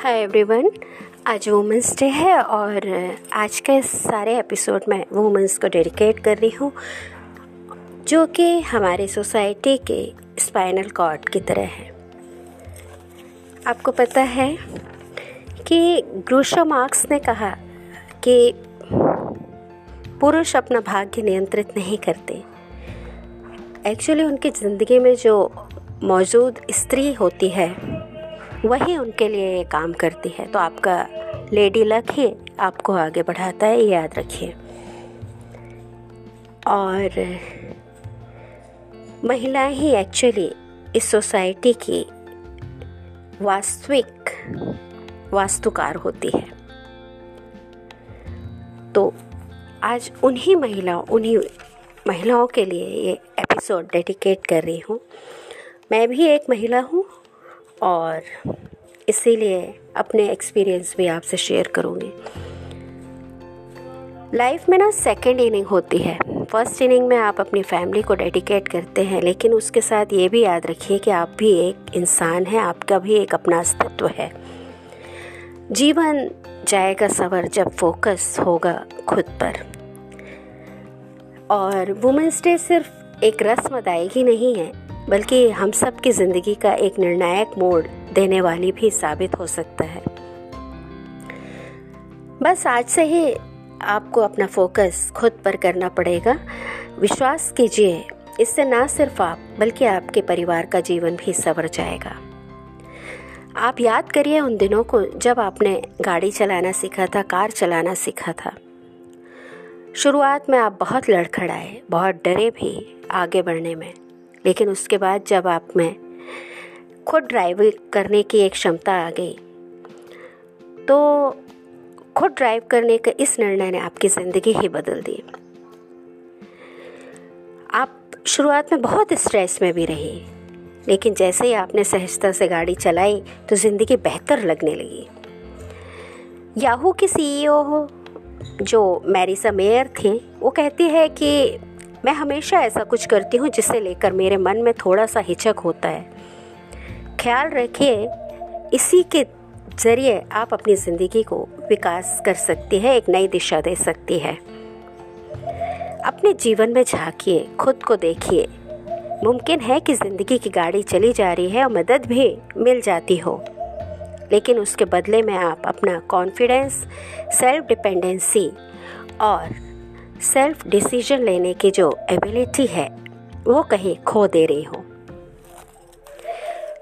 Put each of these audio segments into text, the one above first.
हाय everyone आज women's day है और आज के सारे एपिसोड में वुमेंस को डेडिकेट कर रही हूँ, जो कि हमारी सोसाइटी के स्पाइनल कॉर्ड की तरह है। आपको पता है कि ग्रूशो मार्क्स ने कहा कि पुरुष अपना भाग्य नियंत्रित नहीं करते। एक्चुअली उनकी ज़िंदगी में जो मौजूद स्त्री होती है वही उनके लिए ये काम करती है। तो आपका लेडी लक ही आपको आगे बढ़ाता है याद रखिए। और महिलाएँ ही एक्चुअली इस सोसाइटी की वास्तविक वास्तुकार होती है। तो आज उन्हीं महिलाओं उन्हीं महिलाओं के लिए ये एपिसोड डेडिकेट कर रही हूँ। मैं भी एक महिला हूँ और इसीलिए अपने एक्सपीरियंस भी आपसे शेयर करूँगी। लाइफ में ना सेकेंड इनिंग होती है। फ़र्स्ट इनिंग में आप अपनी फैमिली को डेडिकेट करते हैं, लेकिन उसके साथ ये भी याद रखिए कि आप भी एक इंसान हैं, आपका भी एक अपना अस्तित्व है। जीवन जाएगा सवर जब फोकस होगा खुद पर। और वुमेंस डे सिर्फ़ एक रस्म अदायगी नहीं है बल्कि हम सब की ज़िंदगी का एक निर्णायक मोड़ देने वाली भी साबित हो सकता है। बस आज से ही आपको अपना फोकस खुद पर करना पड़ेगा। विश्वास कीजिए, इससे ना सिर्फ़ आप, बल्कि आपके परिवार का जीवन भी सवर जाएगा। आप याद करिए उन दिनों को जब आपने गाड़ी चलाना सीखा था, कार चलाना सीखा था। शुरुआत में आप बहुत लड़खड़ाए, बहुत डरे भी आगे बढ़ने में। लेकिन उसके बाद जब आप में खुद ड्राइव करने की एक क्षमता आ गई तो खुद ड्राइव करने का इस निर्णय ने आपकी ज़िंदगी ही बदल दी। आप शुरुआत में बहुत स्ट्रेस में भी रही, लेकिन जैसे ही आपने सहजता से गाड़ी चलाई तो ज़िंदगी बेहतर लगने लगी। याहू की सीईओ जो मैरिसा मेयर थी, वो कहती है कि मैं हमेशा ऐसा कुछ करती हूँ जिसे लेकर मेरे मन में थोड़ा सा हिचक होता है। ख्याल रखिए, इसी के ज़रिए आप अपनी ज़िंदगी को विकास कर सकती है, एक नई दिशा दे सकती है। अपने जीवन में झांकिए, खुद को देखिए। मुमकिन है कि ज़िंदगी की गाड़ी चली जा रही है और मदद भी मिल जाती हो। लेकिन उसके बदले में आप अपना कॉन्फिडेंस सेल्फ डिपेंडेंसी और सेल्फ डिसीज़न लेने की जो एबिलिटी है, वो कहीं खो दे रही हो।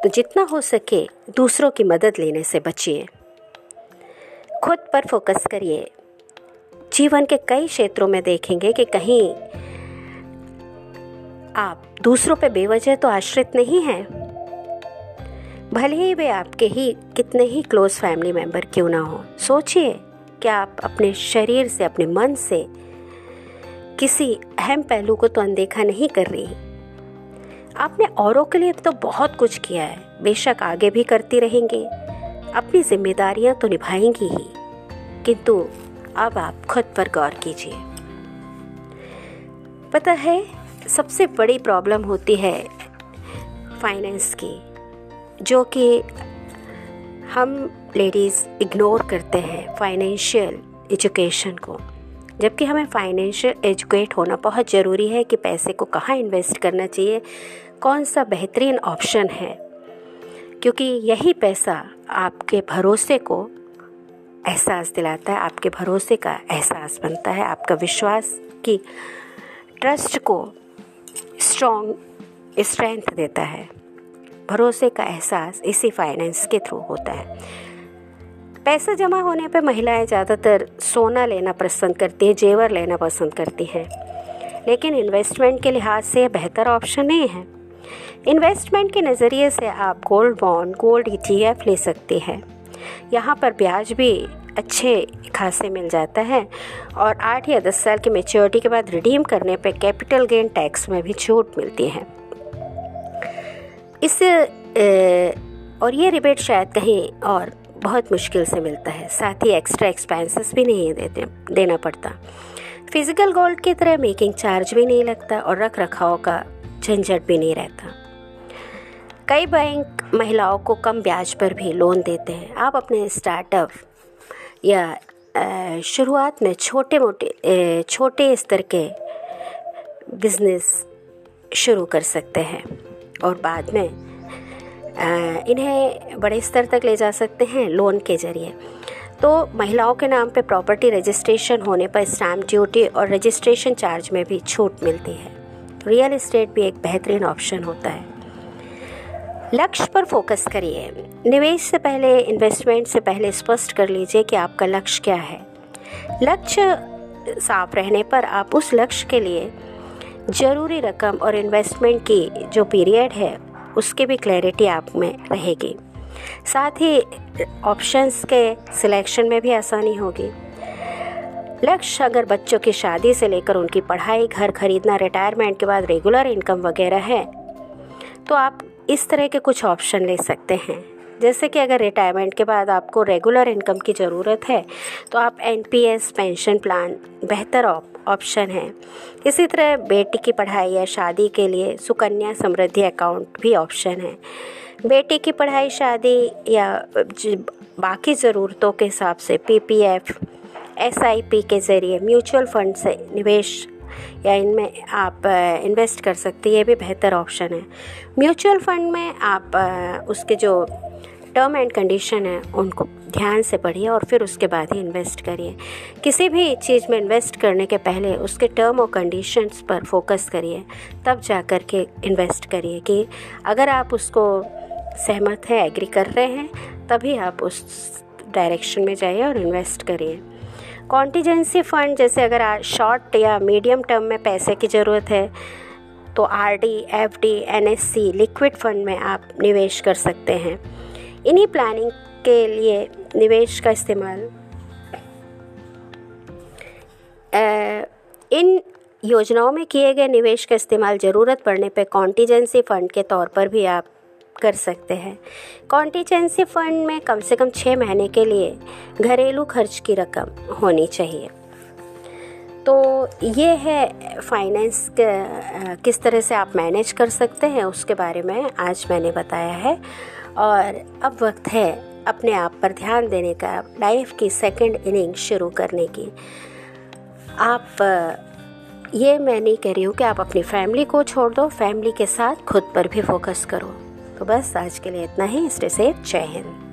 तो जितना हो सके दूसरों की मदद लेने से बचिए। खुद पर फोकस करिए। जीवन के कई क्षेत्रों में देखेंगे कि कहीं आप दूसरों पे बेवजह तो आश्रित नहीं हैं। भले ही वे आपके ही कितने ही क्लोज फैमिली मेंबर क्यों ना हो। सोचिए कि आप अपने शरीर से, अपने मन से किसी अहम पहलू को तो अनदेखा नहीं कर रही। आपने औरों के लिए तो बहुत कुछ किया है। बेशक आगे भी करती रहेंगे। अपनी जिम्मेदारियाँ तो निभाएँगी ही। किंतु अब आप खुद पर गौर कीजिए। पता है, सबसे बड़ी प्रॉब्लम होती है फाइनेंस की, जो कि हम लेडीज़ इग्नोर करते हैं फाइनेंशियल एजुकेशन को। जबकि हमें फाइनेंशियल एजुकेट होना बहुत ज़रूरी है कि पैसे को कहाँ इन्वेस्ट करना चाहिए, कौन सा बेहतरीन ऑप्शन है। क्योंकि यही पैसा आपके भरोसे को एहसास दिलाता है, आपके भरोसे का एहसास बनता है, आपका विश्वास की ट्रस्ट को स्ट्रॉन्ग स्ट्रेंथ देता है। भरोसे का एहसास इसी फाइनेंस के थ्रू होता है। पैसा जमा होने पर महिलाएँ ज़्यादातर सोना लेना पसंद करती है जेवर लेना पसंद करती हैं। लेकिन इन्वेस्टमेंट के लिहाज से बेहतर ऑप्शन नहीं है। इन्वेस्टमेंट के नज़रिए से आप गोल्ड बॉन्ड गोल्ड ईटीएफ ले सकते हैं। यहाँ पर ब्याज भी अच्छे खासे मिल जाता है और आठ या दस साल की मेच्योरिटी के बाद रिडीम करने पर कैपिटल गेन टैक्स में भी छूट मिलती है। इस ए, और ये रिबेट शायद कहीं और बहुत मुश्किल से मिलता है। साथ ही एक्स्ट्रा एक्सपेंसेस भी नहीं देते, देना पड़ता। फ़िज़िकल गोल्ड की तरह मेकिंग चार्ज भी नहीं लगता और रख रखाव का झंझट भी नहीं रहता। कई बैंक महिलाओं को कम ब्याज पर भी लोन देते हैं। आप अपने स्टार्टअप या शुरुआत में छोटे मोटे छोटे स्तर के बिज़नेस शुरू कर सकते हैं और बाद में इन्हें बड़े स्तर तक ले जा सकते हैं लोन के ज़रिए। तो महिलाओं के नाम पे प्रॉपर्टी रजिस्ट्रेशन होने पर स्टैम्प ड्यूटी और रजिस्ट्रेशन चार्ज में भी छूट मिलती है। रियल इस्टेट भी एक बेहतरीन ऑप्शन होता है। लक्ष्य पर फोकस करिए। निवेश से पहले इन्वेस्टमेंट से पहले स्पष्ट कर लीजिए कि आपका लक्ष्य क्या है। लक्ष्य साफ़ रहने पर आप उस लक्ष्य के लिए ज़रूरी रकम और इन्वेस्टमेंट की जो पीरियड है उसकी भी क्लैरिटी आप में रहेगी। साथ ही ऑप्शंस के सिलेक्शन में भी आसानी होगी। लक्ष्य, अगर बच्चों की शादी से लेकर उनकी पढ़ाई, घर खरीदना रिटायरमेंट के बाद रेगुलर इनकम वगैरह है तो आप इस तरह के कुछ ऑप्शन ले सकते हैं। जैसे कि अगर रिटायरमेंट के बाद आपको रेगुलर इनकम की ज़रूरत है तो आप एनपीएस पेंशन प्लान बेहतर ऑप्शन है। इसी तरह बेटी की पढ़ाई या शादी के लिए सुकन्या समृद्धि अकाउंट भी ऑप्शन है। बेटी की पढ़ाई, शादी या बाकी ज़रूरतों के हिसाब से पीपीएफ एसआईपी के ज़रिए म्यूचुअल फंड से निवेश या इनमें आप इन्वेस्ट कर सकते ये भी बेहतर ऑप्शन है। म्यूचुअल फंड में आप उसके जो टर्म एंड कंडीशन है, उनको ध्यान से पढ़िए और फिर उसके बाद ही इन्वेस्ट करिए। किसी भी चीज़ में इन्वेस्ट करने के पहले उसके टर्म और कंडीशंस पर फोकस करिए। तब जा कर के इन्वेस्ट करिए कि अगर आप उसको सहमत हैं एग्री कर रहे हैं, तभी आप उस डायरेक्शन में जाइए और इन्वेस्ट करिए। कॉन्टीजेंसी फ़ंड जैसे अगर शॉर्ट या मीडियम टर्म में पैसे की ज़रूरत है तो R D F D N S C liquid fund में आप निवेश कर सकते हैं। इन्हीं प्लानिंग के लिए निवेश का इस्तेमाल। इन योजनाओं में किए गए निवेश का इस्तेमाल ज़रूरत पड़ने पर कॉन्टीजेंसी फ़ंड के तौर पर भी आप कर सकते हैं। कॉन्टीजेंसी फ़ंड में कम से कम छः महीने के लिए घरेलू खर्च की रकम होनी चाहिए। तो ये है फाइनेंस किस तरह से आप मैनेज कर सकते हैं, उसके बारे में आज मैंने बताया है। और अब वक्त है अपने आप पर ध्यान देने का लाइफ की सेकंड इनिंग शुरू करने की। आप ये मैं नहीं कह रही हूँ कि आप अपनी फैमिली को छोड़ दो फैमिली के साथ खुद पर भी फोकस करो। तो बस आज के लिए इतना ही स्टे सेफ़ जय हिंद।